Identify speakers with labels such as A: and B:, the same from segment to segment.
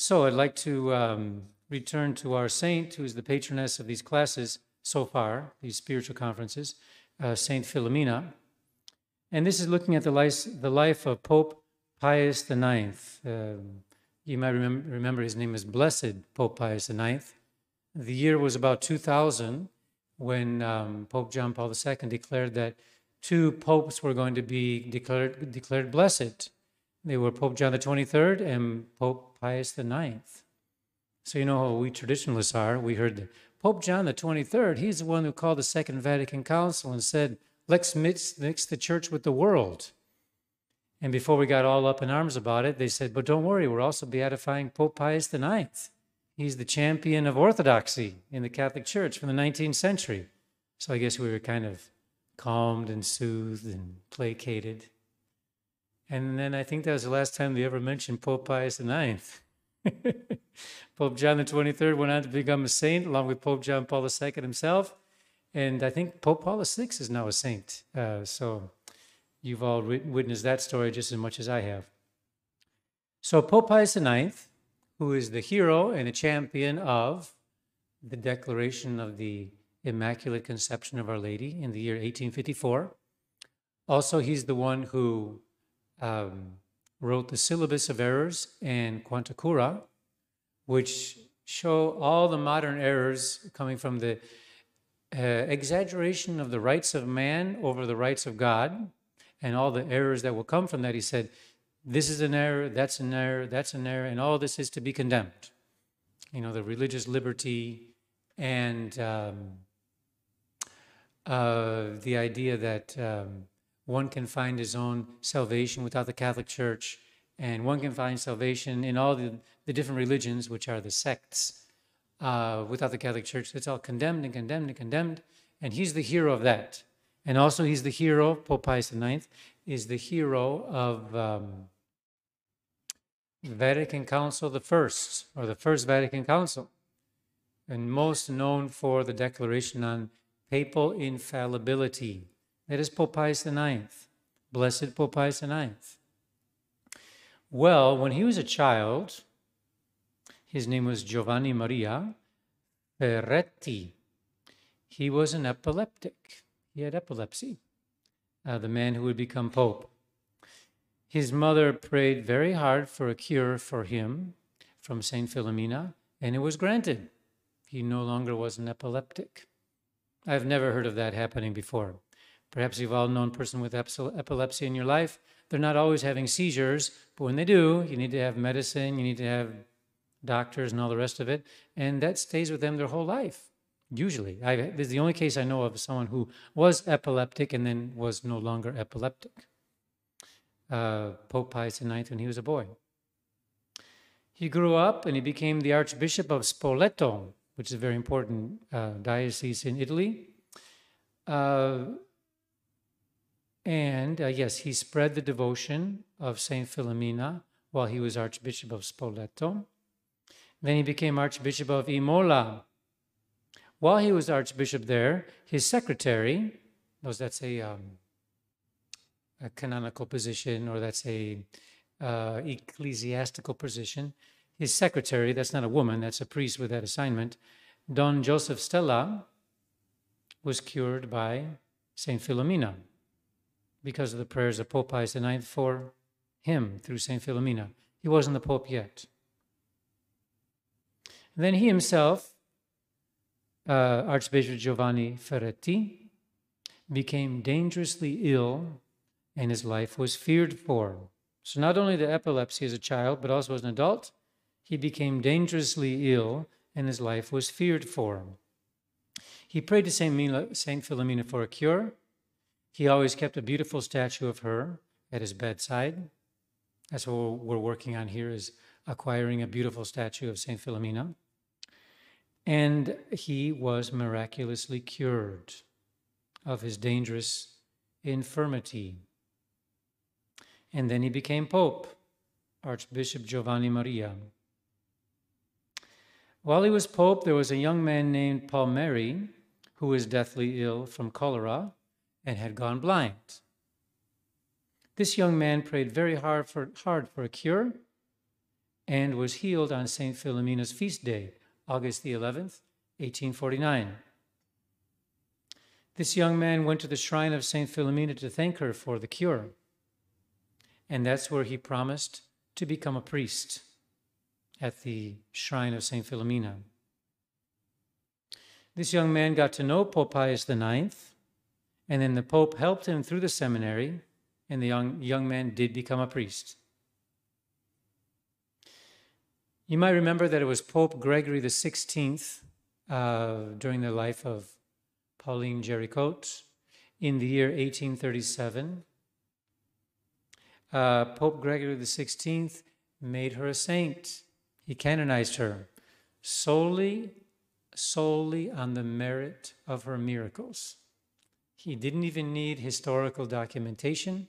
A: So I'd like to um, return to our saint, who is the patroness of these classes so far, these spiritual conferences, uh, Saint Philomena. And this is looking at the life, the life of Pope Pius IX. Um, you might remember, remember his name is Blessed Pope Pius IX. The year was about 2000 when um, Pope John Paul II declared that two popes were going to be declared, declared blessed. They were Pope John the 23rd and Pope Pius IX. So you know how we traditionalists are. We heard that Pope John the 23rd, he's the one who called the Second Vatican Council and said, let's mix, mix the church with the world. And before we got all up in arms about it, they said, but don't worry, we're also beatifying Pope Pius IX. He's the champion of orthodoxy in the Catholic Church from the 19th century. So I guess we were kind of calmed and soothed and placated. And then I think that was the last time they ever mentioned Pope Pius IX. Pope John the 23rd went on to become a saint along with Pope John Paul II himself. And I think Pope Paul VI is now a saint. Uh, so you've all witnessed that story just as much as I have. So Pope Pius IX who is the hero and the champion of the declaration of the Immaculate Conception of Our Lady in the year 1854. Also, he's the one who um, wrote the Syllabus of Errors and Quanta Cura, which show all the modern errors coming from the uh, exaggeration of the rights of man over the rights of God and all the errors that will come from that. He said, this is an error, that's an error, that's an error, and all this is to be condemned. You know, the religious liberty and um, uh, the idea that um, one can find his own salvation without the Catholic Church, and one can find salvation in all the, the different religions, which are the sects, uh, without the Catholic Church. It's all condemned and condemned and condemned, and he's the hero of that. And also, he's the hero, Pope Pius IX, is the hero of um, Vatican Council the First, or the First Vatican Council, and most known for the declaration on papal infallibility. That is Pope Pius IX, Blessed Pope Pius IX. Well, when he was a child, his name was Giovanni Maria Ferretti. He was an epileptic. He had epilepsy, uh, the man who would become Pope. His mother prayed very hard for a cure for him from St. Philomena, and it was granted. He no longer was an epileptic. I've never heard of that happening before. Perhaps you've all known a person with epilepsy in your life. They're not always having seizures, but when they do, you need to have medicine, you need to have doctors and all the rest of it, and that stays with them their whole life. Usually, I, this is the only case I know of someone who was epileptic and then was no longer epileptic. Uh, Pope Pius IX when he was a boy. He grew up and he became the Archbishop of Spoleto, which is a very important uh, diocese in Italy. Uh, and uh, yes, he spread the devotion of Saint Philomena while he was Archbishop of Spoleto. Then he became Archbishop of Imola, while he was archbishop there, his secretary, knows that's a, um, a canonical position or that's a uh, ecclesiastical position. His secretary, that's not a woman, that's a priest with that assignment, Don Joseph Stella, was cured by Saint Philomena because of the prayers of Pope Pius IX for him through Saint Philomena. He wasn't the Pope yet. And then he himself uh, Archbishop Giovanni Ferretti became dangerously ill and his life was feared for. So, not only the epilepsy as a child, but also as an adult, he became dangerously ill and his life was feared for. He prayed to Saint, Philomena for a cure. He always kept a beautiful statue of her at his bedside. That's what we're working on here is acquiring a beautiful statue of Saint Philomena and he was miraculously cured of his dangerous infirmity. And then he became Pope, Archbishop Giovanni Maria. While he was Pope, there was a young man named Palmieri who was deathly ill from cholera and had gone blind. This young man prayed very hard for, hard for a cure and was healed on St. Philomena's feast day, August the 11th, 1849. This young man went to the shrine of St. Philomena to thank her for the cure. And that's where he promised to become a priest at the shrine of St. Philomena. This young man got to know Pope Pius IX, and then the Pope helped him through the seminary, and the young, young man did become a priest. You might remember that it was Pope Gregory XVI uh, during the life of Pauline Jaricot in the year 1837. Uh, Pope Gregory XVI made her a saint. He canonized her solely, solely on the merit of her miracles. He didn't even need historical documentation.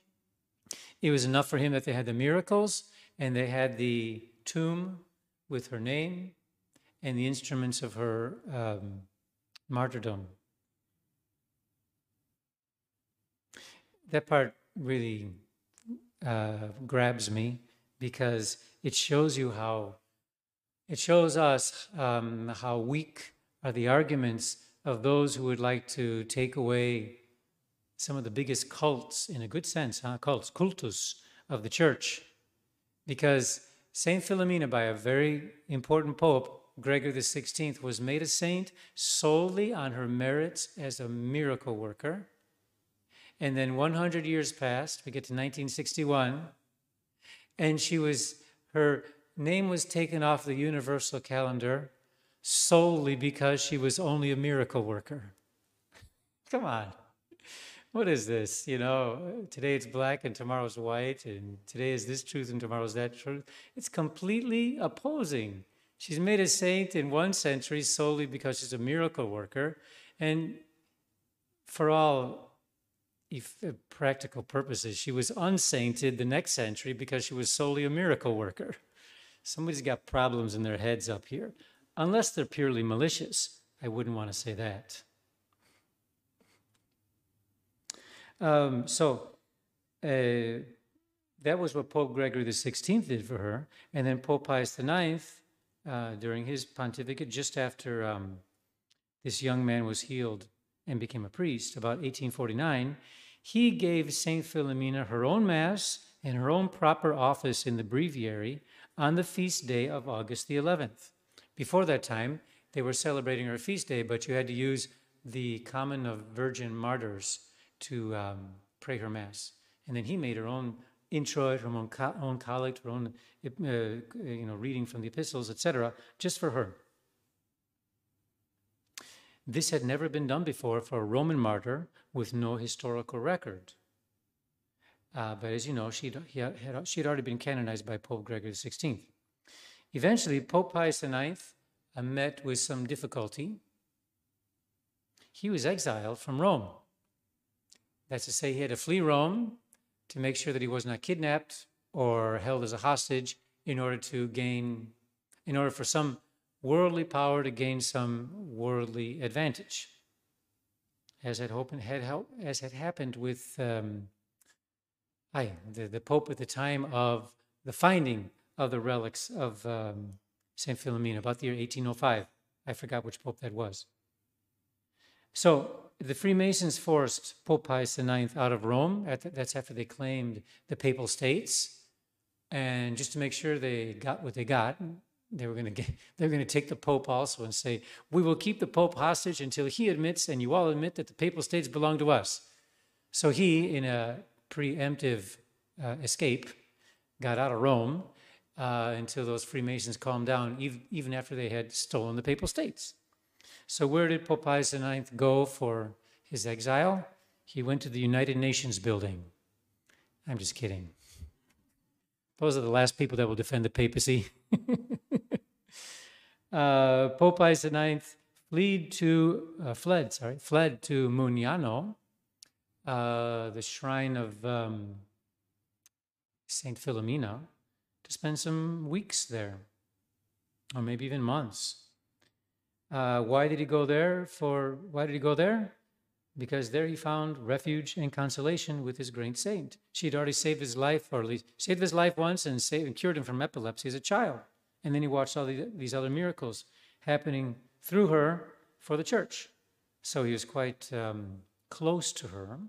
A: It was enough for him that they had the miracles and they had the tomb with her name and the instruments of her um, martyrdom. That part really uh, grabs me because it shows you how, it shows us um, how weak are the arguments of those who would like to take away some of the biggest cults, in a good sense, huh? cults, cultus of the church. Because Saint Philomena, by a very important pope, Gregory XVI, was made a saint solely on her merits as a miracle worker. And then 100 years passed, we get to 1961, and she was, her name was taken off the universal calendar solely because she was only a miracle worker. Come on. What is this? You know, today it's black and tomorrow's white, and today is this truth and tomorrow's that truth. It's completely opposing. She's made a saint in one century solely because she's a miracle worker, and for all uh, practical purposes, she was unsainted the next century because she was solely a miracle worker. Somebody's got problems in their heads up here. Unless they're purely malicious, I wouldn't want to say that. Um, so uh, that was what Pope Gregory XVI did for her. And then Pope Pius IX, uh, during his pontificate, just after um, this young man was healed and became a priest, about 1849, he gave St. Philomena her own Mass and her own proper office in the breviary on the feast day of August the 11th. Before that time, they were celebrating her feast day, but you had to use the Common of Virgin Martyrs to um, pray her Mass. And then he made her own introit, her own, co- own collect, her own uh, you know, reading from the epistles, etc., just for her. This had never been done before for a Roman martyr with no historical record. Uh, but as you know, she'd, had, she'd already been canonized by Pope Gregory XVI. Eventually, Pope Pius IX uh, met with some difficulty. He was exiled from Rome. That's to say, he had to flee Rome to make sure that he was not kidnapped or held as a hostage in order to gain, in order for some worldly power to gain some worldly advantage, as had, happened, had, as had happened with um, I, the, the Pope at the time of the finding of the relics of um, St. Philomena, about the year 1805. I forgot which Pope that was. So the Freemasons forced Pope Pius IX out of Rome. That's after they claimed the Papal States. And just to make sure they got what they got, they were going to they were going to take the Pope also and say, "We will keep the Pope hostage until he admits, and you all admit that the Papal States belong to us." So he, in a preemptive uh, escape, got out of Rome uh, until those Freemasons calmed down, even, even after they had stolen the Papal States. So where did Pope Pius IX go for his exile? He went to the United Nations building. I'm just kidding. Those are the last people that will defend the papacy. uh, Pope Pius IX fled to, uh, fled, sorry, fled to Mugnano, uh, the shrine of um, Saint Philomena, to spend some weeks there, or maybe even months. Uh, why did he go there? For why did he go there? Because there he found refuge and consolation with his great saint. She had already saved his life, or at least saved his life once and saved and cured him from epilepsy as a child. And then he watched all the, these other miracles happening through her for the church. So he was quite um, close to her.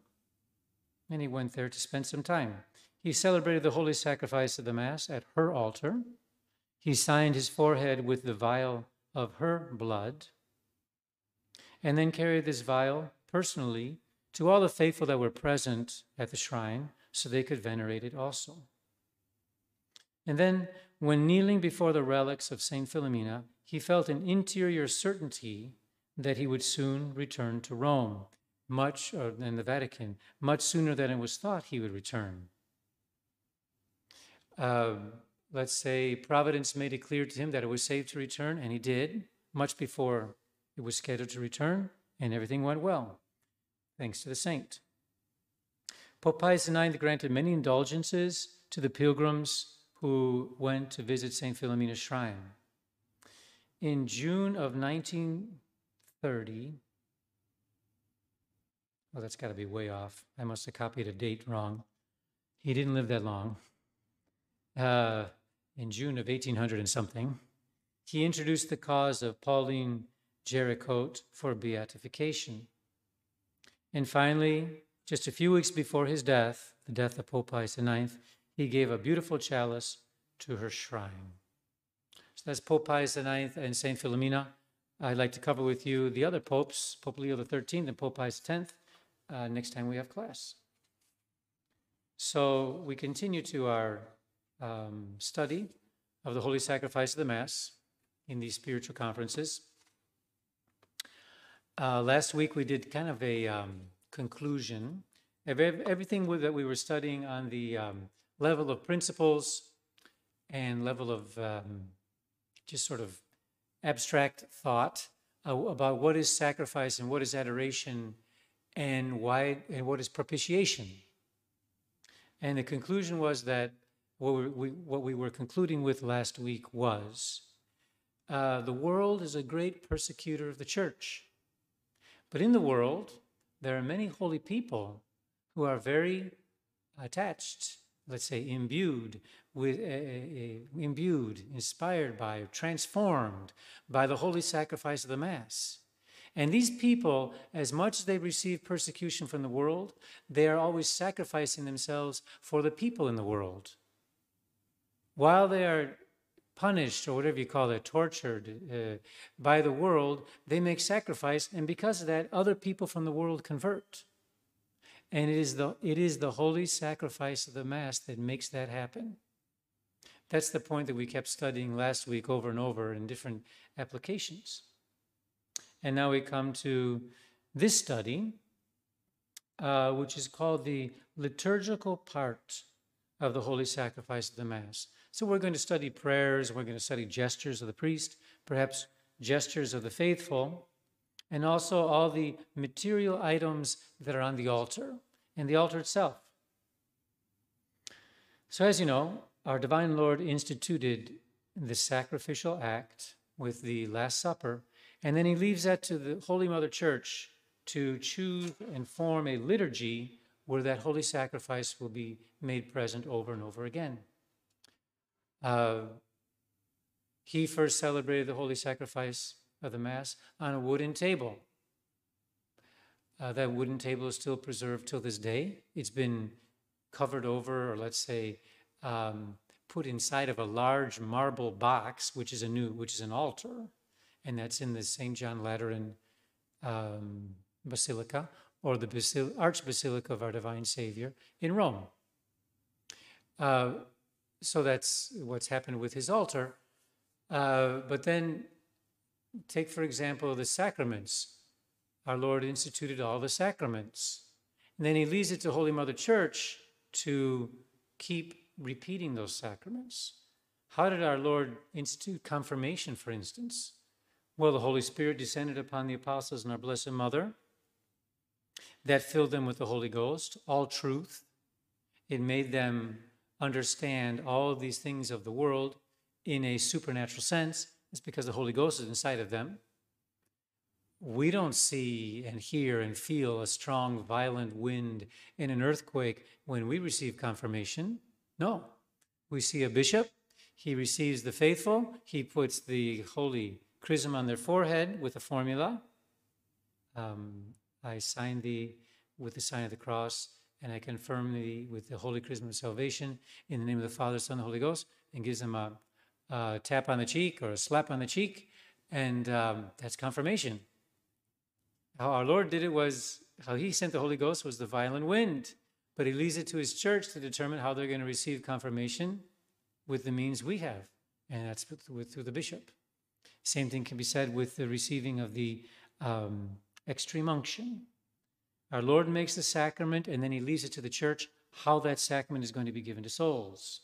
A: And he went there to spend some time. He celebrated the holy sacrifice of the Mass at her altar. He signed his forehead with the vial of her blood, and then carried this vial personally to all the faithful that were present at the shrine so they could venerate it also. And then, when kneeling before the relics of St. Philomena, he felt an interior certainty that he would soon return to Rome, much, in the Vatican, much sooner than it was thought he would return. Uh, let's say Providence made it clear to him that it was safe to return, and he did, much before it was scheduled to return, and everything went well, thanks to the saint. Pope Pius IX granted many indulgences to the pilgrims who went to visit St. Philomena's shrine. In June of 1930, well, that's got to be way off. I must have copied a date wrong. He didn't live that long. Uh, in June of 1800 and something, he introduced the cause of Pauline Jaricot for beatification. And finally, just a few weeks before his death, the death of Pope Pius IX, he gave a beautiful chalice to her shrine. So that's Pope Pius IX and St. Philomena. I'd like to cover with you the other popes, Pope Leo XIII and Pope Pius X, uh, next time we have class. So we continue to our um, study of the Holy Sacrifice of the Mass in these spiritual conferences. Uh, last week we did kind of a um, conclusion of everything that we were studying on the um, level of principles and level of um, just sort of abstract thought uh, about what is sacrifice and what is adoration and why and what is propitiation. And the conclusion was that what we, what we were concluding with last week was uh, the world is a great persecutor of the church. But in the world, there are many holy people who are very attached, let's say, imbued with, uh, uh, imbued, inspired by, transformed by the holy sacrifice of the Mass. And these people, as much as they receive persecution from the world, they are always sacrificing themselves for the people in the world. While they are punished or whatever you call it, tortured uh, by the world, they make sacrifice, and because of that, other people from the world convert. And it is the it is the holy sacrifice of the Mass that makes that happen. That's the point that we kept studying last week over and over in different applications. And now we come to this study, uh, which is called the liturgical part of the holy sacrifice of the Mass. So we're going to study prayers, we're going to study gestures of the priest, perhaps gestures of the faithful, and also all the material items that are on the altar and the altar itself. So, as you know, our divine Lord instituted the sacrificial act with the Last Supper, and then he leaves that to the Holy Mother Church to choose and form a liturgy where that holy sacrifice will be made present over and over again. Uh, he first celebrated the holy sacrifice of the Mass on a wooden table. Uh, that wooden table is still preserved till this day. It's been covered over, or let's say, um, put inside of a large marble box, which is a new, which is an altar, and that's in the St. John Lateran um, Basilica or the Basil- Archbasilica of our Divine Savior in Rome. Uh, so that's what's happened with his altar. Uh, but then, take for example the sacraments. Our Lord instituted all the sacraments. And then he leaves it to Holy Mother Church to keep repeating those sacraments. How did our Lord institute confirmation, for instance? Well, the Holy Spirit descended upon the apostles and our Blessed Mother. That filled them with the Holy Ghost, all truth. It made them understand all of these things of the world in a supernatural sense, it's because the Holy Ghost is inside of them. We don't see and hear and feel a strong, violent wind in an earthquake when we receive confirmation. No. We see a bishop, he receives the faithful, he puts the holy chrism on their forehead with a formula. Um, I sign thee with the sign of the cross, and I confirm thee with the holy chrism of salvation in the name of the Father, Son, and Holy Ghost, and gives them a, a tap on the cheek or a slap on the cheek, and um, that's confirmation. How our Lord did it was, how he sent the Holy Ghost was the violent wind, but he leaves it to his church to determine how they're going to receive confirmation with the means we have, and that's with, through the bishop. Same thing can be said with the receiving of the um, extreme unction. Our Lord makes the sacrament and then he leaves it to the church how that sacrament is going to be given to souls.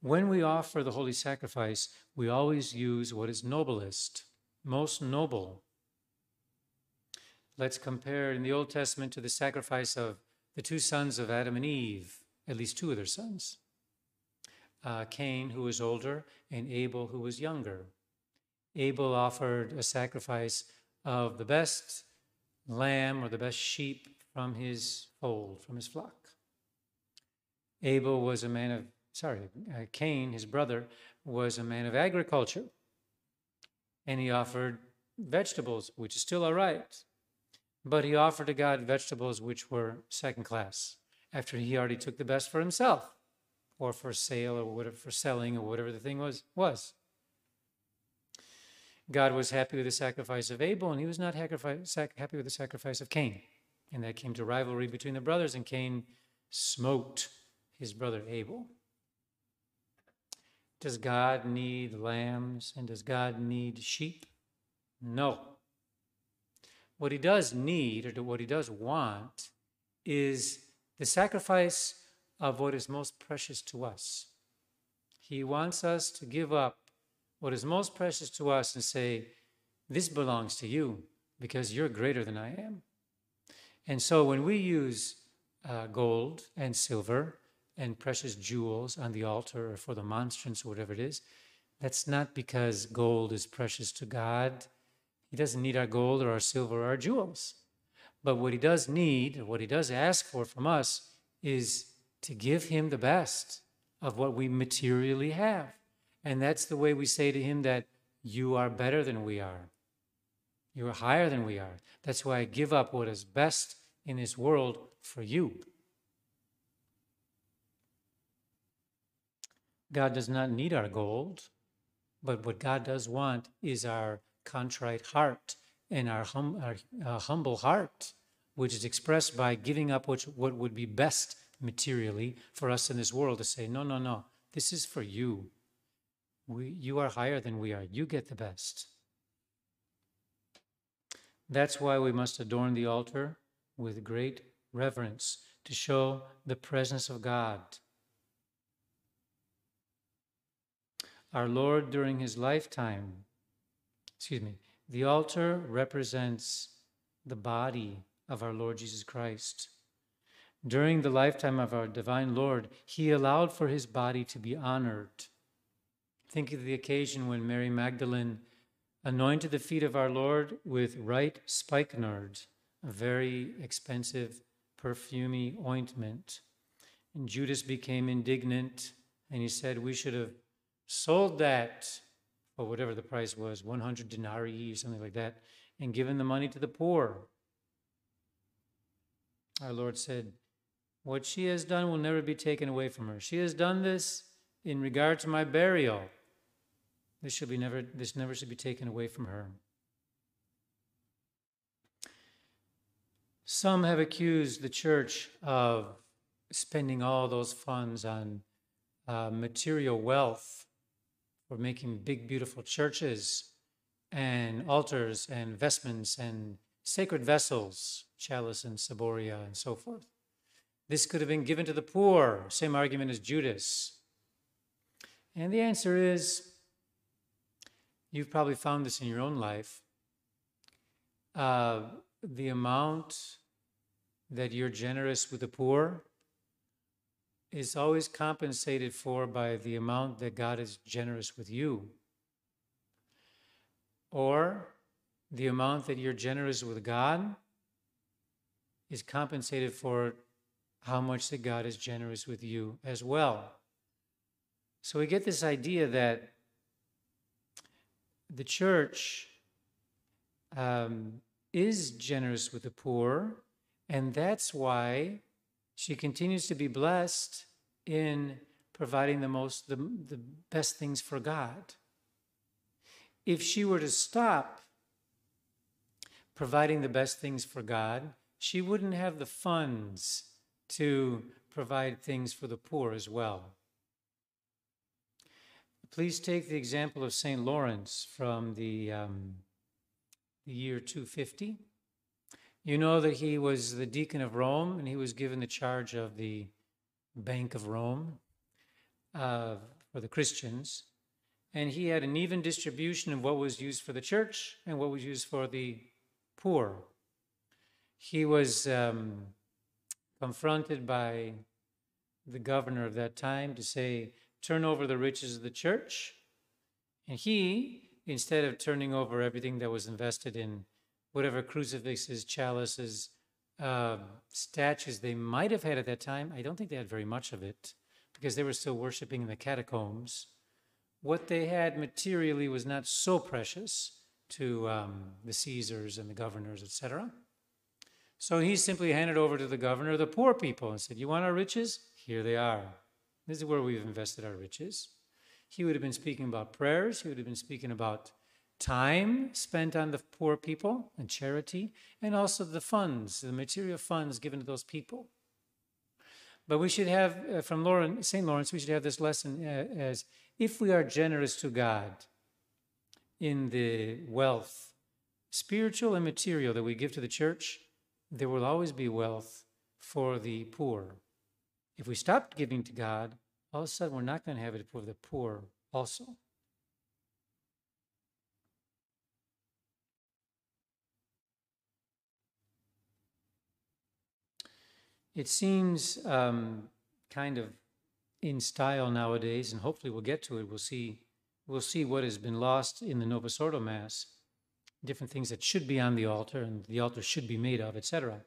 A: When we offer the holy sacrifice, we always use what is noblest, most noble. Let's compare in the Old Testament to the sacrifice of the two sons of Adam and Eve, at least two of their sons uh, Cain, who was older, and Abel, who was younger. Abel offered a sacrifice of the best lamb or the best sheep from his fold, from his flock. Abel was a man of, sorry, uh, Cain, his brother, was a man of agriculture. And he offered vegetables, which is still all right. But he offered to God vegetables which were second class after he already took the best for himself or for sale or whatever, for selling or whatever the thing was. was. God was happy with the sacrifice of Abel, and he was not happy with the sacrifice of Cain. And that came to rivalry between the brothers, and Cain smote his brother Abel. Does God need lambs and does God need sheep? No. What he does need, or what he does want, is the sacrifice of what is most precious to us. He wants us to give up what is most precious to us and say, This belongs to you because you're greater than I am. And so when we use uh, gold and silver and precious jewels on the altar or for the monstrance or whatever it is, that's not because gold is precious to God. He doesn't need our gold or our silver or our jewels. But what he does need, what he does ask for from us, is to give him the best of what we materially have. And that's the way we say to him that you are better than we are. You are higher than we are. That's why I give up what is best in this world for you. God does not need our gold, but what God does want is our contrite heart and our, hum, our uh, humble heart, which is expressed by giving up what, what would be best materially for us in this world to say, no, no, no, this is for you. We, you are higher than we are. You get the best. That's why we must adorn the altar with great reverence to show the presence of God. Our Lord, during his lifetime, excuse me, the altar represents the body of our Lord Jesus Christ. During the lifetime of our divine Lord, he allowed for his body to be honored. Think of the occasion when Mary Magdalene anointed the feet of our Lord with right spikenard, a very expensive perfumy ointment. And Judas became indignant and he said, We should have sold that for whatever the price was 100 denarii, something like that, and given the money to the poor. Our Lord said, what she has done will never be taken away from her. She has done this in regard to my burial. This should be never this never should be taken away from her. Some have accused the church of spending all those funds on uh, material wealth for making big, beautiful churches and altars and vestments and sacred vessels, chalice and ciboria and so forth. This could have been given to the poor. Same argument as Judas. And the answer is you've probably found this in your own life. Uh, the amount that you're generous with the poor is always compensated for by the amount that God is generous with you. Or the amount that you're generous with God is compensated for how much that God is generous with you as well. So we get this idea that the church um, is generous with the poor, and that's why she continues to be blessed in providing the most the, the best things for God. If she were to stop providing the best things for God, she wouldn't have the funds to provide things for the poor as well. Please take the example of St. Lawrence from the, um, the year 250. You know that he was the deacon of Rome and he was given the charge of the Bank of Rome uh, for the Christians. And he had an even distribution of what was used for the church and what was used for the poor. He was um, confronted by the governor of that time to say, turn over the riches of the church. And he, instead of turning over everything that was invested in whatever crucifixes, chalices, uh, statues they might have had at that time, I don't think they had very much of it because they were still worshiping in the catacombs. What they had materially was not so precious to um, the Caesars and the governors, etc. So he simply handed over to the governor the poor people and said, You want our riches? Here they are. This is where we've invested our riches. He would have been speaking about prayers, he would have been speaking about time spent on the poor people and charity, and also the funds, the material funds given to those people. But we should have, uh, from Lawrence, St. Lawrence, we should have this lesson uh, as if we are generous to God in the wealth, spiritual and material, that we give to the church, there will always be wealth for the poor. If we stop giving to God, all of a sudden we're not going to have it for the poor also. It seems um, kind of in style nowadays, and hopefully we'll get to it. We'll see, we'll see what has been lost in the Novus Ordo Mass, different things that should be on the altar and the altar should be made of, etc.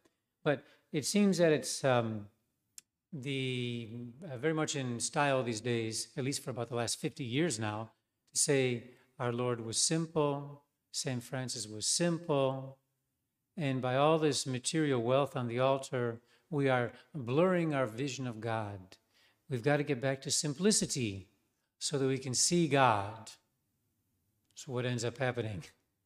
A: But it seems that it's um, the uh, very much in style these days, at least for about the last 50 years now, to say our Lord was simple, St. Francis was simple, and by all this material wealth on the altar, we are blurring our vision of God. We've got to get back to simplicity so that we can see God. So, what ends up happening?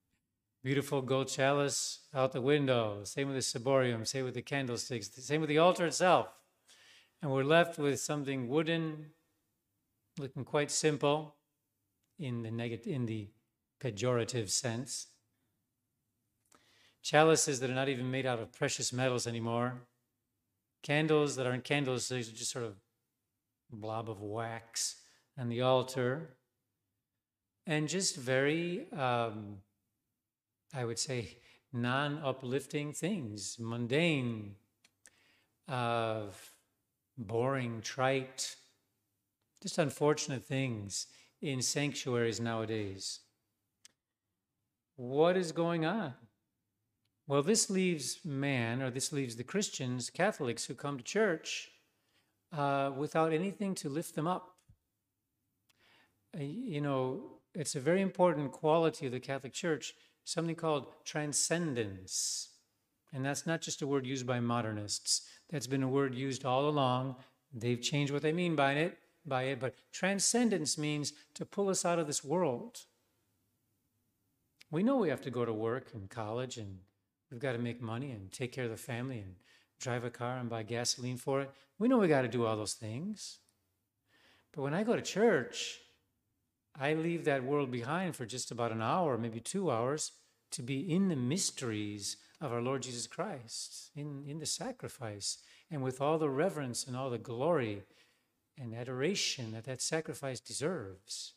A: Beautiful gold chalice out the window. Same with the ciborium, same with the candlesticks, same with the altar itself. And we're left with something wooden, looking quite simple in the negative, in the pejorative sense. Chalices that are not even made out of precious metals anymore, Candles that aren't candles, these are just sort of a blob of wax on the altar. And just very, um, I would say, non uplifting things, mundane, uh, boring, trite, just unfortunate things in sanctuaries nowadays. What is going on? Well, this leaves man, or this leaves the Christians, Catholics who come to church, uh, without anything to lift them up. Uh, you know, it's a very important quality of the Catholic Church, something called transcendence. And that's not just a word used by modernists. That's been a word used all along. They've changed what they mean by it, by it, but transcendence means to pull us out of this world. We know we have to go to work and college and We've got to make money and take care of the family and drive a car and buy gasoline for it. We know we got to do all those things. But when I go to church, I leave that world behind for just about an hour, maybe two hours, to be in the mysteries of our Lord Jesus Christ, in, in the sacrifice, and with all the reverence and all the glory and adoration that that sacrifice deserves.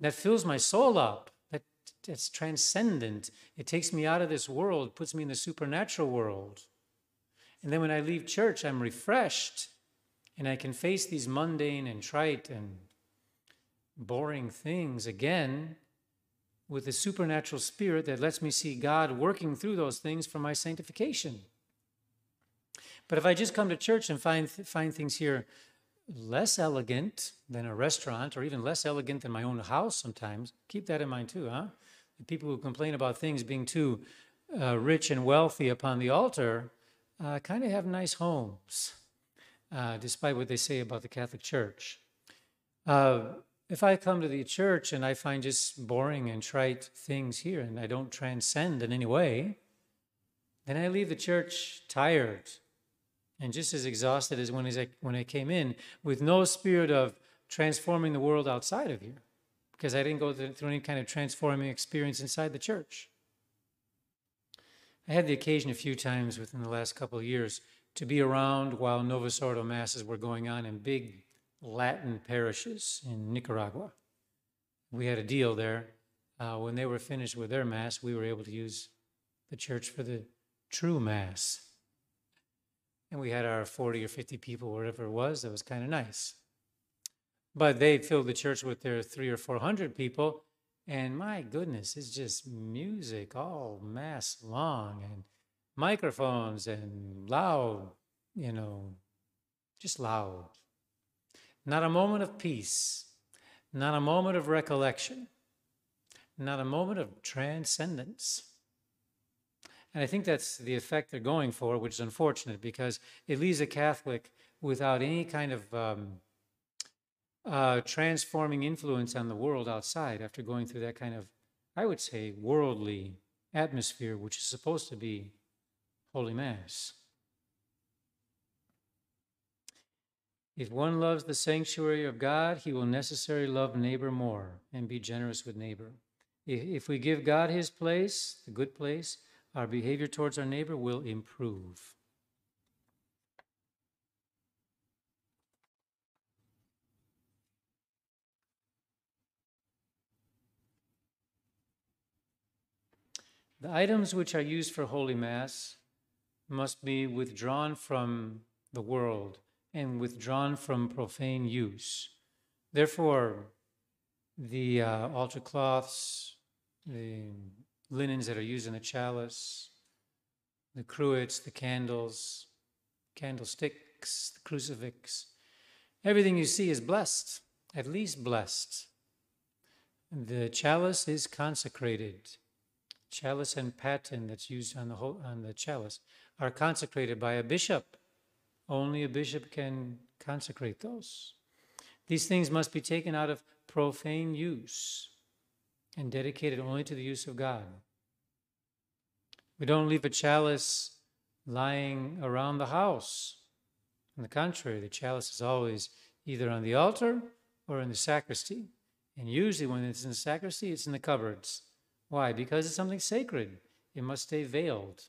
A: That fills my soul up That, that's transcendent. It takes me out of this world, puts me in the supernatural world. And then when I leave church, I'm refreshed and I can face these mundane and trite and boring things again with a supernatural spirit that lets me see God working through those things for my sanctification. But if I just come to church and find, find things here less elegant than a restaurant or even less elegant than my own house sometimes, keep that in mind too, huh? The people who complain about things being too uh, rich and wealthy upon the altar uh, kind of have nice homes, uh, despite what they say about the Catholic Church. If I come to the church and I find just boring and trite things here and I don't transcend in any way, then I leave the church tired and just as exhausted as when I, when I came in, with no spirit of transforming the world outside of here, because I didn't go through any kind of transforming experience inside the church. I had the occasion a few times within the last couple of years to be around while Novus Ordo masses were going on in big Latin parishes in Nicaragua. We had a deal there. Uh, when they were finished with their mass, we were able to use the church for the true mass. And we had our 40 or 50 people, whatever it was, that was kind of nice. But they filled the church with their three or 400 people, and my goodness, it's just music all mass long and microphones and loud, you know, just loud. Not a moment of peace, not a moment of recollection, not a moment of transcendence. And I think that's the effect they're going for, which is unfortunate because it leaves a Catholic without any kind of um, uh, transforming influence on the world outside after going through that kind of, I would say, worldly atmosphere, which is supposed to be Holy Mass. If one loves the sanctuary of God, he will necessarily love neighbor more and be generous with neighbor. If we give God his place, the good place, our behavior towards our neighbor will improve. The items which are used for Holy Mass must be withdrawn from the world and withdrawn from profane use. Therefore, the uh, altar cloths, the linens that are used in the chalice, the cruets, the candles, candlesticks, the crucifix, everything you see is blessed, at least blessed. The chalice is consecrated. Chalice and paten that's used on the whole, on the chalice are consecrated by a bishop only a bishop can consecrate those. These things must be taken out of profane use and dedicated only to the use of God. We don't leave a chalice lying around the house. On the contrary, the chalice is always either on the altar or in the sacristy. And usually, when it's in the sacristy, it's in the cupboards. Why? Because it's something sacred. It must stay veiled.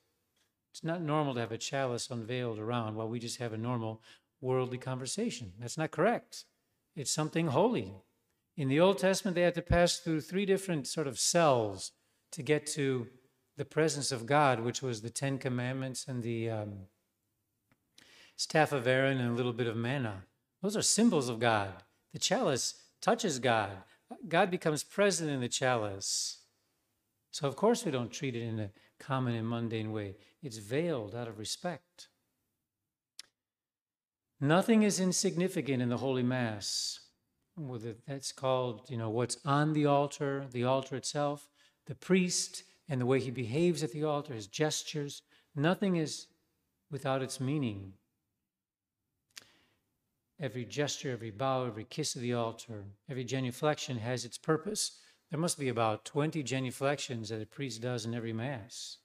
A: It's not normal to have a chalice unveiled around while we just have a normal worldly conversation. That's not correct. It's something holy. In the Old Testament, they had to pass through three different sort of cells to get to the presence of God, which was the Ten Commandments and the um, staff of Aaron and a little bit of manna. Those are symbols of God. The chalice touches God. God becomes present in the chalice. So, of course, we don't treat it in a common and mundane way. It's veiled out of respect. Nothing is insignificant in the Holy Mass. Whether that's called, you know, what's on the altar, the altar itself, the priest, and the way he behaves at the altar, his gestures. Nothing is without its meaning. Every gesture, every bow, every kiss of the altar, every genuflection has its purpose. There must be about 20 genuflections that a priest does in every Mass.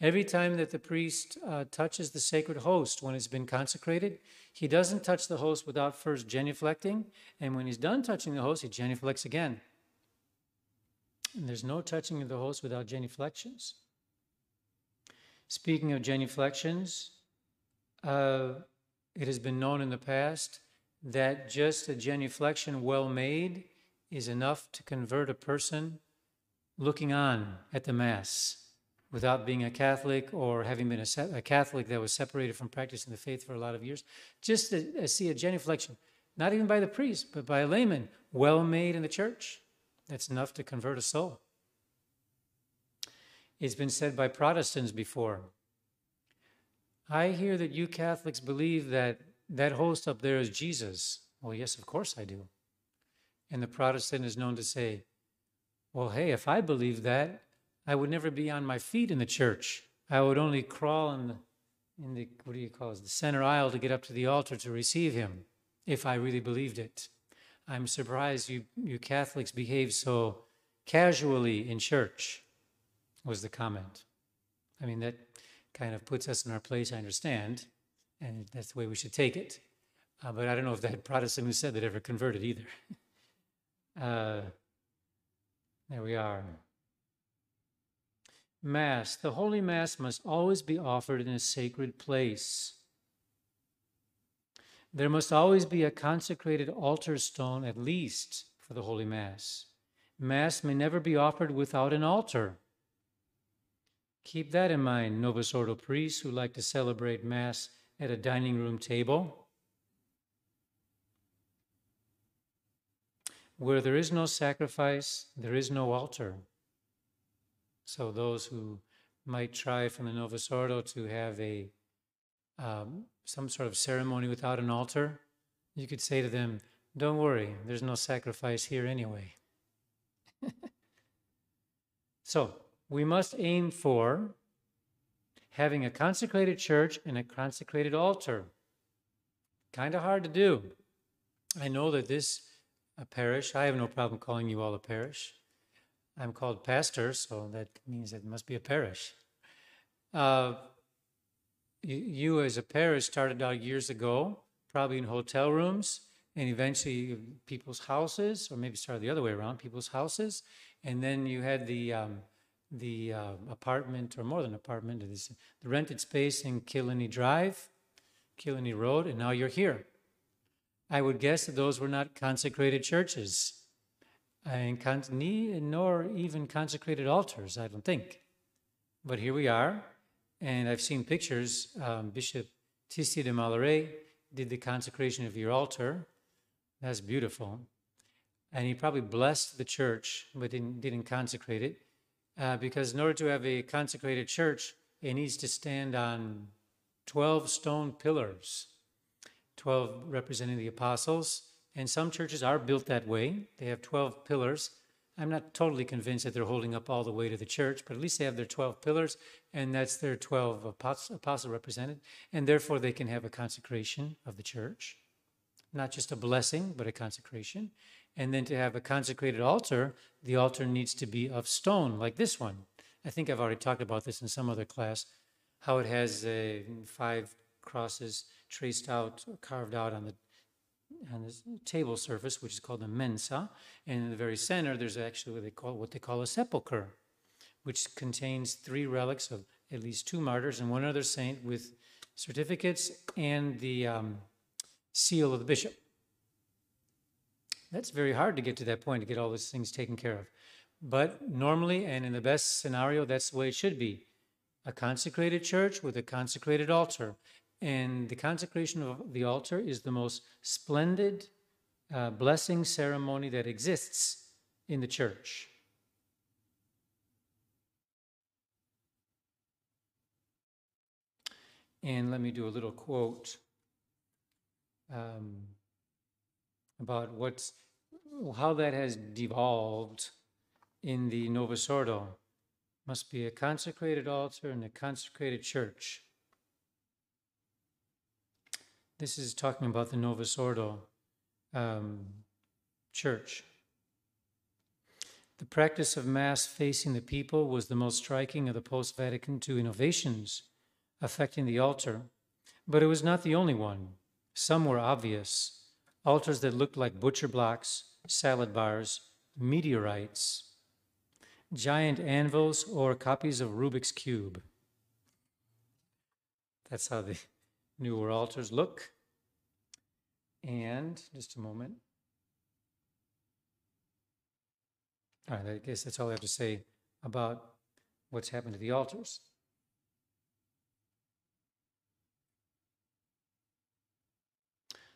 A: Every time that the priest uh, touches the sacred host when it's been consecrated, he doesn't touch the host without first genuflecting. And when he's done touching the host, he genuflects again. And there's no touching of the host without genuflections. Speaking of genuflections, uh, it has been known in the past that just a genuflection well made is enough to convert a person looking on at the Mass without being a Catholic or having been a, a, Catholic that was separated from practicing the faith for a lot of years, just to, to see a genuflection, not even by the priest, but by a layman, well made in the church. That's enough to convert a soul. It's been said by Protestants before I hear that you Catholics believe that that host up there is Jesus. Well, yes, of course I do. And the Protestant is known to say, well, hey, if I believed that, I would never be on my feet in the church. I would only crawl in the, in the what do you call it, the center aisle to get up to the altar to receive him, if I really believed it. I'm surprised you, you Catholics behave so casually in church, was the comment. I mean, that kind of puts us in our place, I understand, and that's the way we should take it. Uh, but I don't know if that Protestant who said that ever converted either. uh, there we are. Mass. The Holy Mass must always be offered in a sacred place. There must always be a consecrated altar stone, at least, for the Holy Mass. Mass may never be offered without an altar. Keep that in mind, Novus Ordo priests who like to celebrate Mass at a dining room table. Where there is no sacrifice, there is no altar. So those who might try from the Novus Ordo to have a um, some sort of ceremony without an altar, you could say to them, "Don't worry, there's no sacrifice here anyway." so we must aim for having a consecrated church and a consecrated altar. Kind of hard to do. I know that this a parish, I have no problem calling you all a parish. I'm called pastor, so that means it must be a parish. Uh, you, as a parish, started out years ago, probably in hotel rooms, and eventually people's houses, or maybe started the other way around, people's houses, and then you had the um, the uh, apartment, or more than apartment, the rented space in Killiney Drive, Killiney Road, and now you're here. I would guess that those were not consecrated churches, and con- nor even consecrated altars, I don't think. But here we are, and I've seen pictures. Um, Bishop Tissier de Mallerais did the consecration of your altar. That's beautiful. And he probably blessed the church, but didn't, didn't consecrate it. Uh, because in order to have a consecrated church, it needs to stand on 12 stone pillars, 12 representing the apostles. And some churches are built that way. They have 12 pillars. I'm not totally convinced that they're holding up all the way to the church, but at least they have their 12 pillars, and that's their 12 apostles represented. And therefore, they can have a consecration of the church. Not just a blessing, but a consecration. And then to have a consecrated altar, the altar needs to be of stone, like this one. I think I've already talked about this in some other class, how it has uh, five crosses traced out, carved out on the on the table surface, which is called the mensa, and in the very center, there's actually what they call what they call a sepulcher, which contains three relics of at least two martyrs and one other saint with certificates and the um, seal of the bishop. That's very hard to get to that point to get all those things taken care of. But normally, and in the best scenario, that's the way it should be a consecrated church with a consecrated altar. And the consecration of the altar is the most splendid uh, blessing ceremony that exists in the church. And let me do a little quote um, about what's how that has devolved in the Novus Ordo. Must be a consecrated altar and a consecrated church. This is talking about the Novus Ordo um, church. The practice of Mass facing the people was the most striking of the post Vatican II innovations affecting the altar, but it was not the only one. Some were obvious altars that looked like butcher blocks, salad bars, meteorites, giant anvils, or copies of Rubik's Cube. That's how the newer altars look. And just a moment. All right, I guess that's all I have to say about what's happened to the altars.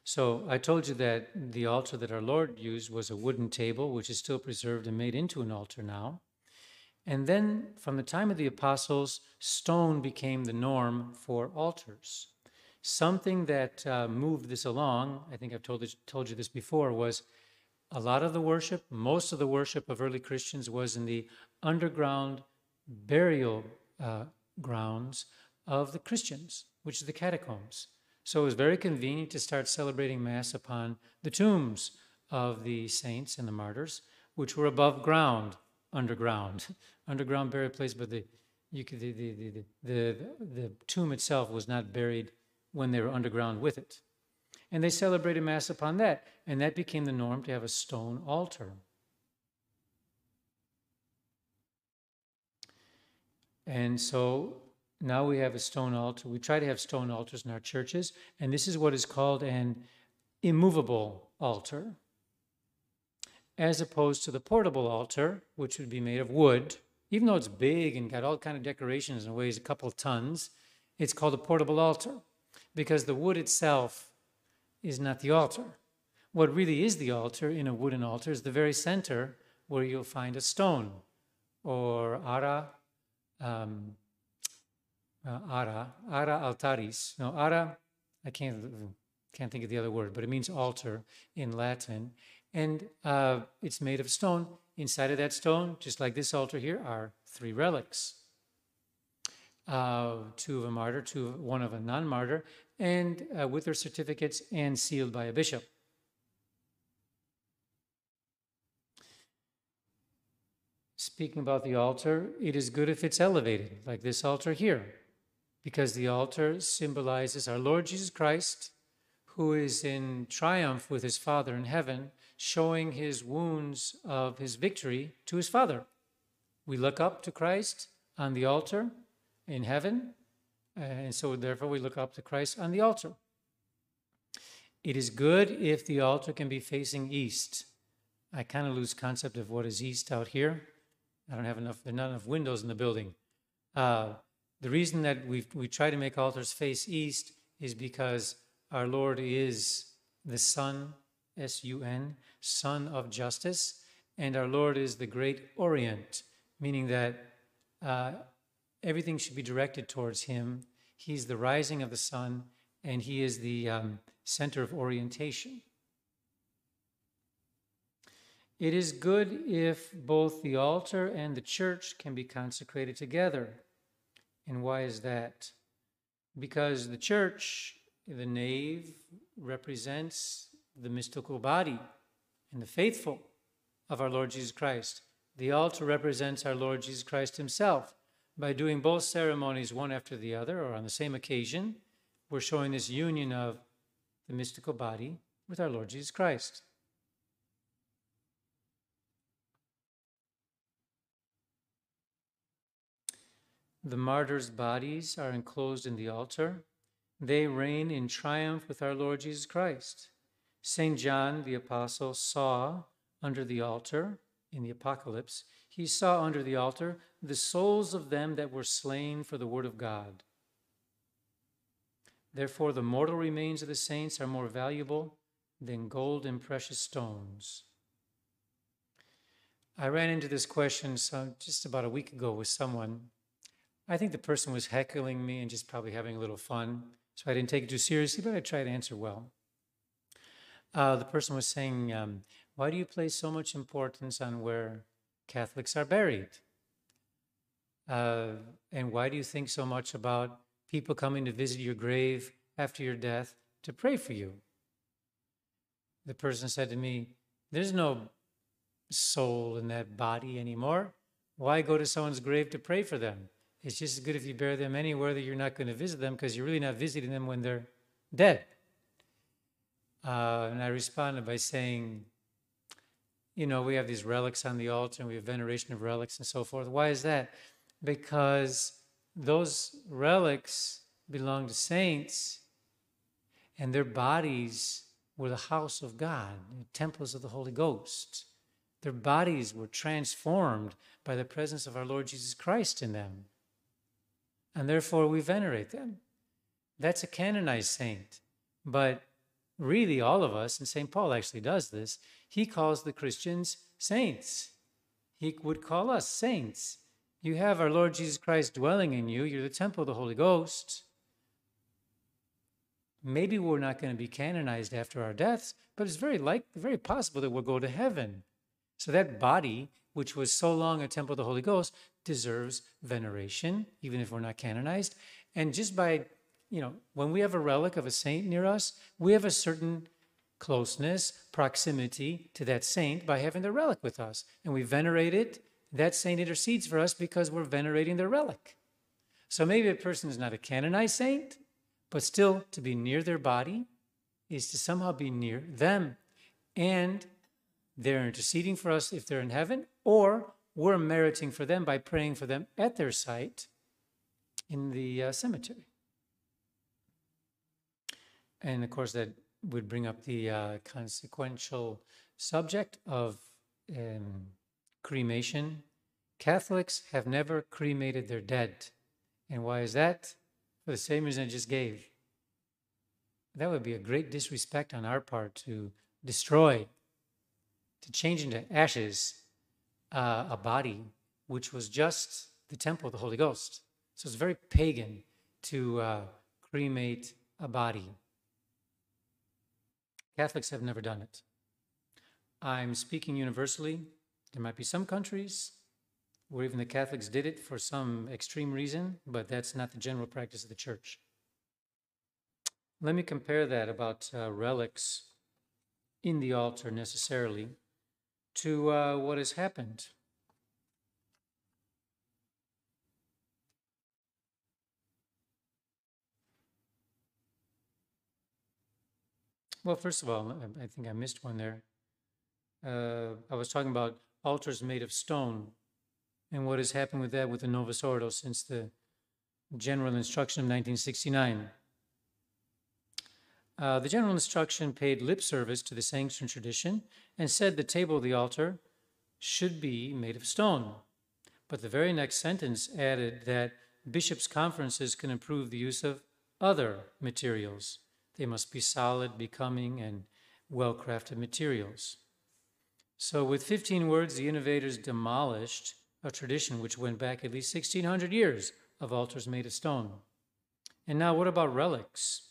A: So I told you that the altar that our Lord used was a wooden table, which is still preserved and made into an altar now. And then from the time of the apostles, stone became the norm for altars. Something that uh, moved this along, I think I've told, this, told you this before, was a lot of the worship, most of the worship of early Christians was in the underground burial uh, grounds of the Christians, which is the catacombs. So it was very convenient to start celebrating Mass upon the tombs of the saints and the martyrs, which were above ground, underground, underground burial place, but the, could, the, the, the, the tomb itself was not buried when they were underground with it. And they celebrated Mass upon that, and that became the norm to have a stone altar. And so now we have a stone altar. We try to have stone altars in our churches, and this is what is called an immovable altar, as opposed to the portable altar, which would be made of wood. Even though it's big and got all kind of decorations and weighs a couple of tons, it's called a portable altar because the wood itself is not the altar. What really is the altar in a wooden altar is the very center where you'll find a stone or ara, um, uh, ara, ara altaris. No, ara, I can't, can't think of the other word, but it means altar in Latin. And uh, it's made of stone. Inside of that stone, just like this altar here, are three relics. Uh, two of a martyr, two of, one of a non-martyr, and uh, with their certificates and sealed by a bishop. Speaking about the altar, it is good if it's elevated, like this altar here because the altar symbolizes our Lord Jesus Christ, who is in triumph with his Father in heaven, showing his wounds of his victory to his Father. We look up to Christ on the altar in heaven, and so therefore we look up to Christ on the altar. It is good if the altar can be facing east. I kind of lose concept of what is east out here. I don't have enough, there are not enough windows in the building. Uh, the reason that we we try to make altars face east is because our Lord is the Sun, S U N, Sun of Justice, and our Lord is the Great Orient, meaning that uh, everything should be directed towards Him. He's the rising of the sun, and He is the um, center of orientation. It is good if both the altar and the church can be consecrated together. And why is that? Because the church, the nave, represents the mystical body and the faithful of our Lord Jesus Christ. The altar represents our Lord Jesus Christ himself. By doing both ceremonies one after the other or on the same occasion, we're showing this union of the mystical body with our Lord Jesus Christ. The martyrs' bodies are enclosed in the altar. They reign in triumph with our Lord Jesus Christ. St. John the Apostle saw under the altar in the Apocalypse, he saw under the altar the souls of them that were slain for the word of God. Therefore, the mortal remains of the saints are more valuable than gold and precious stones. I ran into this question just about a week ago with someone I think the person was heckling me and just probably having a little fun. So I didn't take it too seriously, but I tried to answer well. Uh, the person was saying, um, Why do you place so much importance on where Catholics are buried? Uh, and why do you think so much about people coming to visit your grave after your death to pray for you? The person said to me, There's no soul in that body anymore. Why go to someone's grave to pray for them? It's just as good if you bury them anywhere that you're not going to visit them because you're really not visiting them when they're dead. Uh, and I responded by saying, you know, we have these relics on the altar and we have veneration of relics and so forth. Why is that? Because those relics belong to saints and their bodies were the house of God, temples of the Holy Ghost. Their bodies were transformed by the presence of our Lord Jesus Christ in them and therefore we venerate them. That's a canonized saint. But really, all of us, and St. Paul actually does this, he calls the Christians saints. He would call us saints You have our Lord Jesus Christ dwelling in you. You're the temple of the Holy Ghost. Maybe we're not going to be canonized after our deaths, but it's very like very possible that we'll go to heaven. So that body, which was so long a temple of the Holy Ghost, deserves veneration, even if we're not canonized. And just by, you know, when we have a relic of a saint near us, we have a certain closeness, proximity to that saint by having the relic with us. And we venerate it. That saint intercedes for us because we're venerating their relic. So maybe a person is not a canonized saint, but still to be near their body is to somehow be near them. And they're interceding for us if they're in heaven, or we're meriting for them by praying for them at their site in the uh, cemetery. And of course, that would bring up the uh, consequential subject of um, cremation. Catholics have never cremated their dead. And why is that? For the same reason I just gave. That would be a great disrespect on our part to destroy, to change into ashes uh, a body which was just the temple of the Holy Ghost. So it's very pagan to uh, cremate a body. Catholics have never done it. I'm speaking universally. There might be some countries where even the Catholics did it for some extreme reason, but that's not the general practice of the church. Let me compare that about uh, relics in the altar necessarily to uh, what has happened. Well, first of all, I think I missed one there. Uh, I was talking about altars made of stone and what has happened with that with the Novus Ordo since the General Instruction of 1969. Uh, the General Instruction paid lip service to the sanctioned tradition and said the table of the altar should be made of stone. But the very next sentence added that bishops' conferences can approve the use of other materials. They must be solid, becoming, and well crafted materials. So, with 15 words, the innovators demolished a tradition which went back at least 1600 years of altars made of stone. And now, what about relics?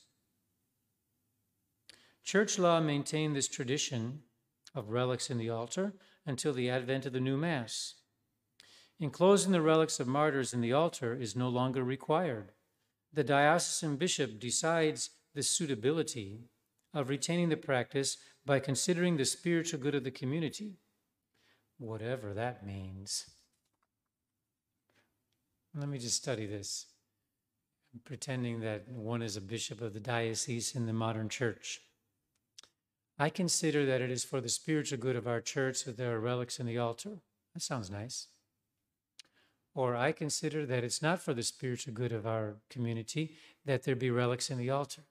A: Church law maintained this tradition of relics in the altar until the advent of the new Mass. Enclosing the relics of martyrs in the altar is no longer required. The diocesan bishop decides the suitability of retaining the practice by considering the spiritual good of the community, whatever that means. Let me just study this, pretending that one is a bishop of the diocese in the modern church. I consider that it is for the spiritual good of our church that there are relics in the altar. That sounds nice. Or I consider that it's not for the spiritual good of our community that there be relics in the altar.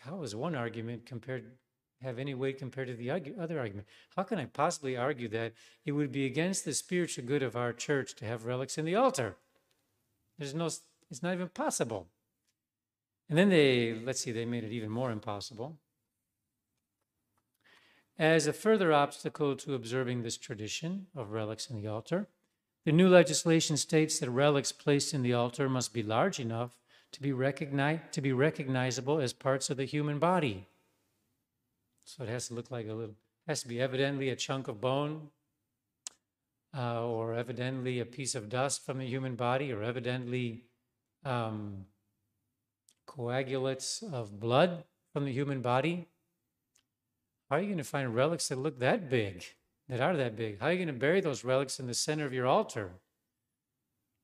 A: How is one argument compared have any weight compared to the other argument? How can I possibly argue that it would be against the spiritual good of our church to have relics in the altar? There's no, it's not even possible. And then they, let's see, they made it even more impossible. As a further obstacle to observing this tradition of relics in the altar, the new legislation states that relics placed in the altar must be large enough to be, recogni- to be recognizable as parts of the human body. So it has to look like a little, has to be evidently a chunk of bone, uh, or evidently a piece of dust from the human body, or evidently um, coagulates of blood from the human body. How are you going to find relics that look that big, that are that big? How are you going to bury those relics in the center of your altar?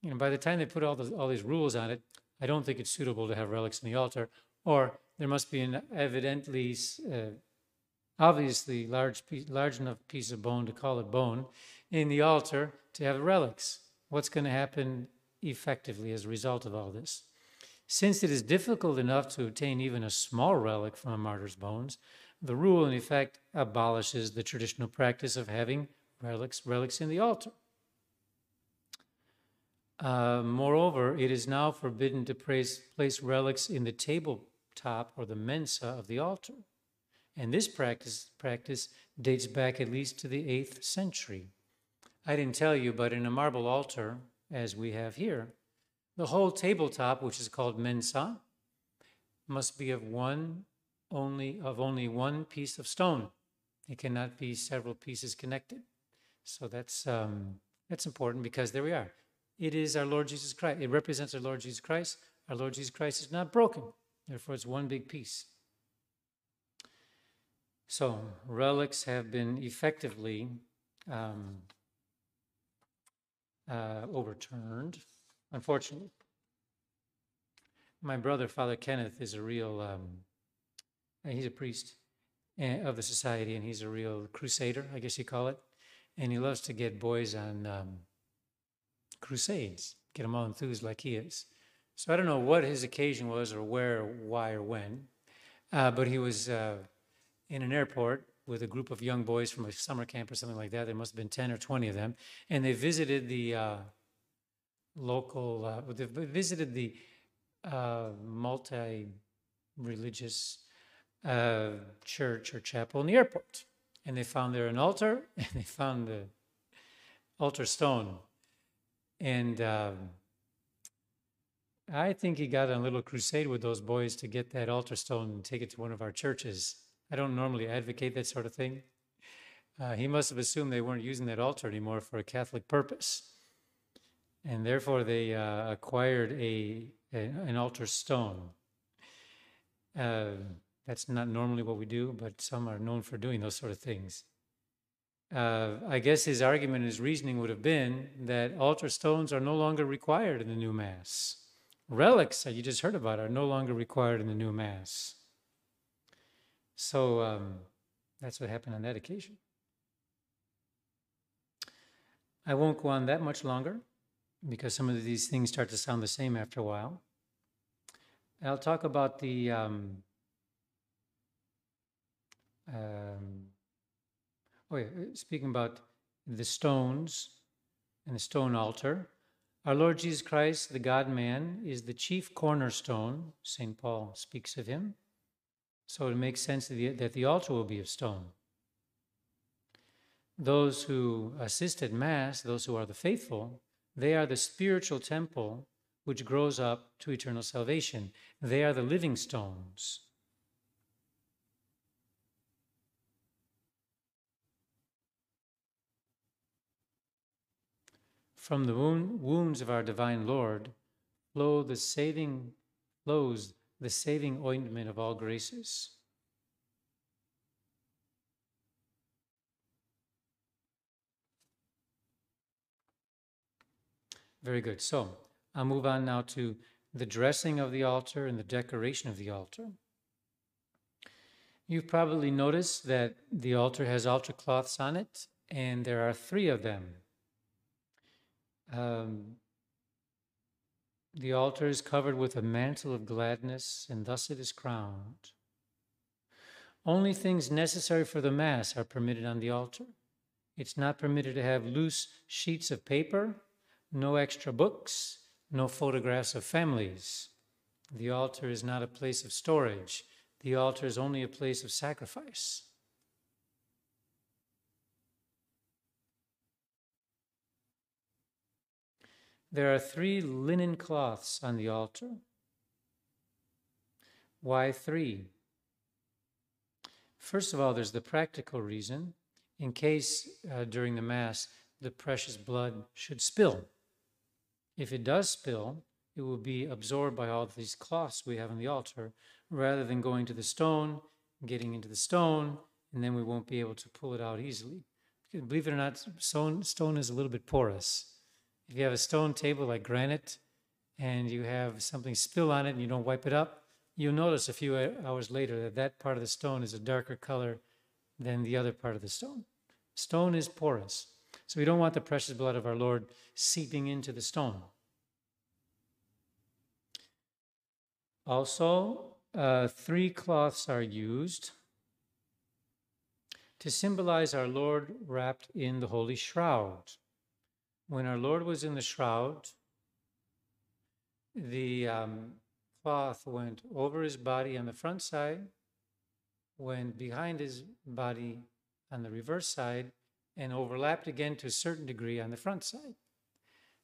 A: You know, by the time they put all, the, all these rules on it, I don't think it's suitable to have relics in the altar, or there must be an evidently, uh, obviously large, piece, large enough piece of bone to call it bone in the altar to have relics. What's going to happen effectively as a result of all this? Since it is difficult enough to obtain even a small relic from a martyr's bones, the rule, in effect, abolishes the traditional practice of having relics, relics in the altar. Uh, moreover, it is now forbidden to place, place relics in the tabletop or the mensa of the altar. And this practice, practice dates back at least to the 8th century. I didn't tell you, but in a marble altar, as we have here, the whole tabletop, which is called mensa, must be of one only of only one piece of stone. It cannot be several pieces connected. So that's um, that's important because there we are. It is our Lord Jesus Christ. It represents our Lord Jesus Christ. Our Lord Jesus Christ is not broken. Therefore, it's one big piece. So relics have been effectively um, uh, overturned, unfortunately. My brother, Father Kenneth, is a real, um, he's a priest eh, of the society, and he's a real crusader, I guess you call it. And he loves to get boys on um, crusades, get them all enthused like he is. So I don't know what his occasion was, or where, why, or when, uh, but he was uh, in an airport with a group of young boys from a summer camp or something like that. There must have been 10 or 20 of them. And they visited the uh, local, uh, they visited the uh, multi religious uh, church or chapel in the airport. And they found there an altar and they found the altar stone. And um, I think he got on a little crusade with those boys to get that altar stone and take it to one of our churches. I don't normally advocate that sort of thing. Uh, he must have assumed they weren't using that altar anymore for a Catholic purpose. And therefore, they uh, acquired a, a, an altar stone. Uh, that's not normally what we do, but some are known for doing those sort of things. Uh, I guess his argument, his reasoning would have been that altar stones are no longer required in the new Mass. Relics that you just heard about are no longer required in the new Mass. So um, that's what happened on that occasion. I won't go on that much longer because some of these things start to sound the same after a while. I'll talk about the um, um, oh yeah, uh, speaking about the stones and the stone altar. Our Lord Jesus Christ, the God man, is the chief cornerstone. St. Paul speaks of him. So it makes sense that the, that the altar will be of stone. Those who assist at Mass, those who are the faithful, they are the spiritual temple which grows up to eternal salvation. They are the living stones. From the wounds of our divine Lord flow the saving flows the saving ointment of all graces. Very good. So I'll move on now to the dressing of the altar and the decoration of the altar. You've probably noticed that the altar has altar cloths on it, and there are three of them. Um, the altar is covered with a mantle of gladness, and thus it is crowned. Only things necessary for the Mass are permitted on the altar. It's not permitted to have loose sheets of paper, no extra books, no photographs of families. The altar is not a place of storage. The altar is only a place of sacrifice. There are three linen cloths on the altar. Why three? First of all, there's the practical reason in case uh, during the Mass the precious blood should spill. If it does spill, it will be absorbed by all these cloths we have on the altar rather than going to the stone, getting into the stone, and then we won't be able to pull it out easily. Believe it or not, stone, stone is a little bit porous. If you have a stone table like granite and you have something spill on it and you don't wipe it up, you'll notice a few hours later that that part of the stone is a darker color than the other part of the stone. Stone is porous. So we don't want the precious blood of our Lord seeping into the stone. Also, uh, three cloths are used to symbolize our Lord wrapped in the holy shroud. When our Lord was in the shroud, the um, cloth went over his body on the front side, went behind his body on the reverse side, and overlapped again to a certain degree on the front side.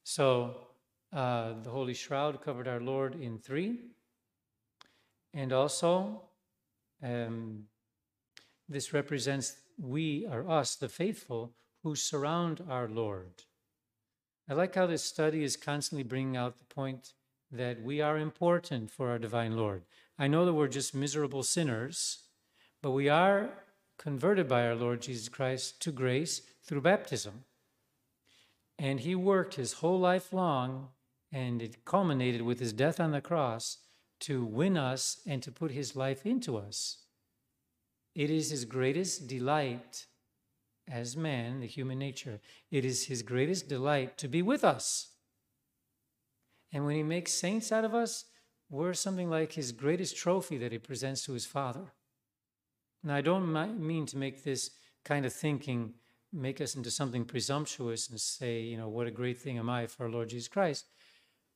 A: So uh, the Holy Shroud covered our Lord in three. And also, um, this represents we are us, the faithful, who surround our Lord. I like how this study is constantly bringing out the point that we are important for our divine Lord. I know that we're just miserable sinners, but we are converted by our Lord Jesus Christ to grace through baptism. And he worked his whole life long, and it culminated with his death on the cross to win us and to put his life into us. It is his greatest delight as man, the human nature, it is his greatest delight to be with us. And when he makes saints out of us, we're something like his greatest trophy that he presents to his Father. Now, I don't mean to make this kind of thinking make us into something presumptuous and say, you know, what a great thing am I for our Lord Jesus Christ,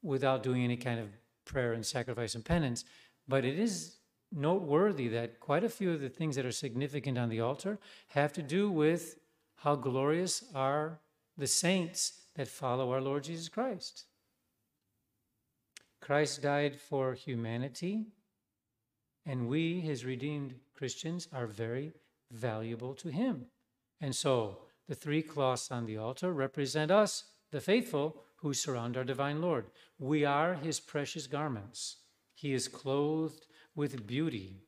A: without doing any kind of prayer and sacrifice and penance. But it is noteworthy that quite a few of the things that are significant on the altar have to do with how glorious are the saints that follow our Lord Jesus Christ. Christ died for humanity, and we, his redeemed Christians, are very valuable to him. And so the three cloths on the altar represent us, the faithful, who surround our divine Lord. We are his precious garments. He is clothed with beauty.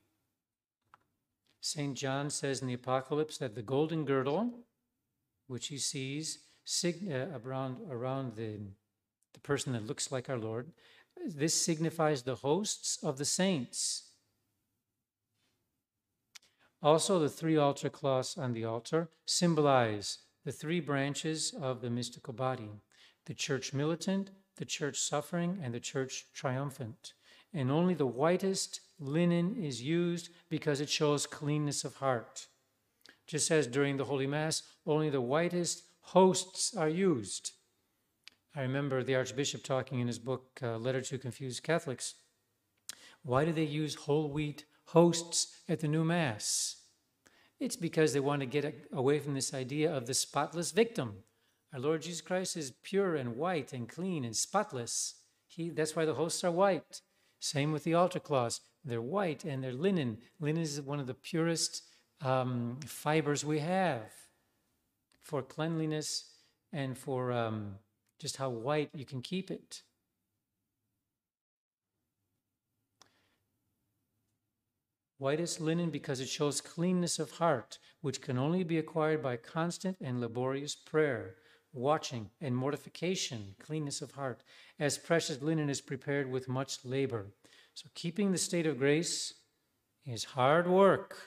A: St. John says in the Apocalypse that the golden girdle, which he sees around, around the, the person that looks like our Lord, this signifies the hosts of the saints. Also, the three altar cloths on the altar symbolize the three branches of the mystical body the church militant, the church suffering, and the church triumphant. And only the whitest linen is used because it shows cleanness of heart. Just as during the Holy Mass, only the whitest hosts are used. I remember the Archbishop talking in his book, uh, Letter to Confused Catholics. Why do they use whole wheat hosts at the new Mass? It's because they want to get away from this idea of the spotless victim. Our Lord Jesus Christ is pure and white and clean and spotless. He, that's why the hosts are white. Same with the altar cloths. They're white and they're linen. Linen is one of the purest um, fibers we have for cleanliness and for um, just how white you can keep it. White as linen because it shows cleanness of heart, which can only be acquired by constant and laborious prayer, watching, and mortification, cleanness of heart, as precious linen is prepared with much labor. So, keeping the state of grace is hard work.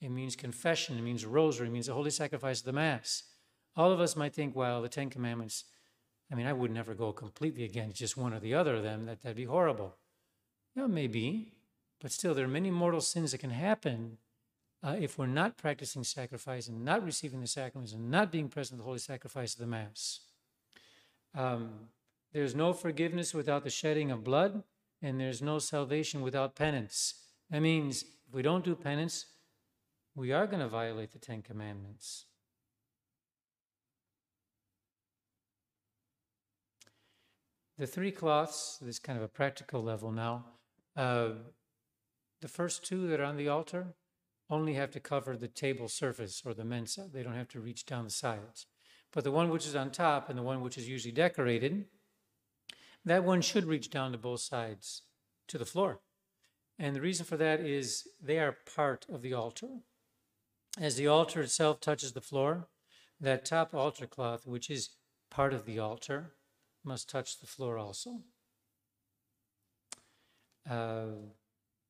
A: It means confession, it means rosary, it means the holy sacrifice of the Mass. All of us might think, well, the Ten Commandments, I mean, I would never go completely against just one or the other of them. That, that'd be horrible. Yeah, maybe. But still, there are many mortal sins that can happen uh, if we're not practicing sacrifice and not receiving the sacraments and not being present at the holy sacrifice of the Mass. Um, there's no forgiveness without the shedding of blood, and there's no salvation without penance. That means if we don't do penance, we are going to violate the Ten Commandments. The three cloths, this is kind of a practical level now, uh, the first two that are on the altar only have to cover the table surface or the mensa. They don't have to reach down the sides. But the one which is on top and the one which is usually decorated, that one should reach down to both sides to the floor. And the reason for that is they are part of the altar. As the altar itself touches the floor, that top altar cloth, which is part of the altar, must touch the floor also. Uh,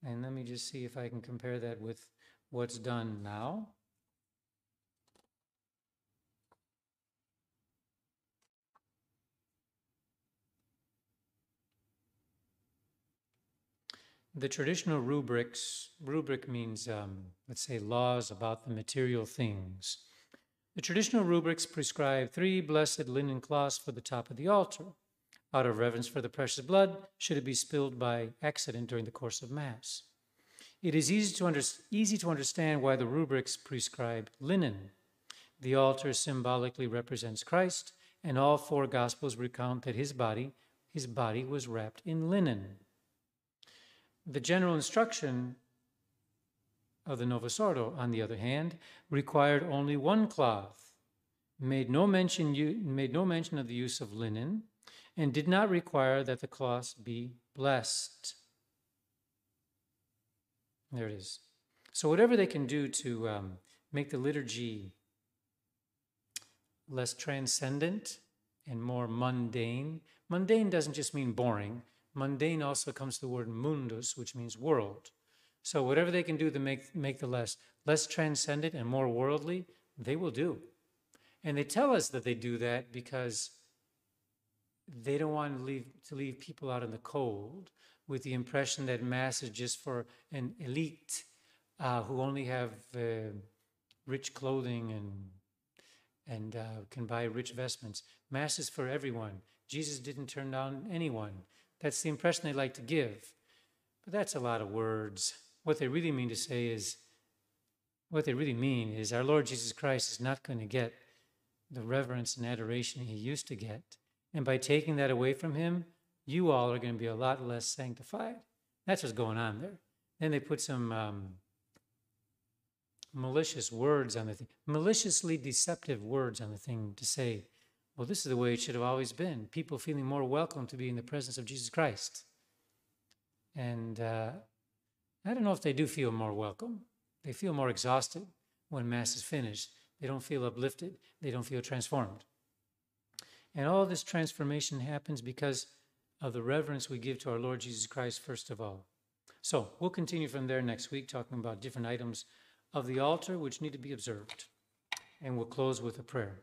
A: and let me just see if I can compare that with what's done now. The traditional rubrics, rubric means, um, let's say, laws about the material things. The traditional rubrics prescribe three blessed linen cloths for the top of the altar out of reverence for the precious blood, should it be spilled by accident during the course of Mass. It is easy to, under, easy to understand why the rubrics prescribe linen, The altar symbolically represents Christ, and all four gospels recount that his body, his body was wrapped in linen. The general instruction of the Novus Ordo, on the other hand, required only one cloth, made no mention, made no mention of the use of linen, and did not require that the cloth be blessed. There it is. So, whatever they can do to um, make the liturgy less transcendent and more mundane, mundane doesn't just mean boring. Mundane also comes the word mundus, which means world. So, whatever they can do to make, make the less, less transcendent and more worldly, they will do. And they tell us that they do that because they don't want to leave, to leave people out in the cold with the impression that Mass is just for an elite uh, who only have uh, rich clothing and, and uh, can buy rich vestments. Mass is for everyone. Jesus didn't turn down anyone. That's the impression they like to give. But that's a lot of words. What they really mean to say is, what they really mean is our Lord Jesus Christ is not going to get the reverence and adoration he used to get. And by taking that away from him, you all are going to be a lot less sanctified. That's what's going on there. Then they put some um, malicious words on the thing, maliciously deceptive words on the thing to say, well, this is the way it should have always been. People feeling more welcome to be in the presence of Jesus Christ. And uh, I don't know if they do feel more welcome. They feel more exhausted when Mass is finished. They don't feel uplifted. They don't feel transformed. And all this transformation happens because of the reverence we give to our Lord Jesus Christ, first of all. So we'll continue from there next week, talking about different items of the altar which need to be observed. And we'll close with a prayer.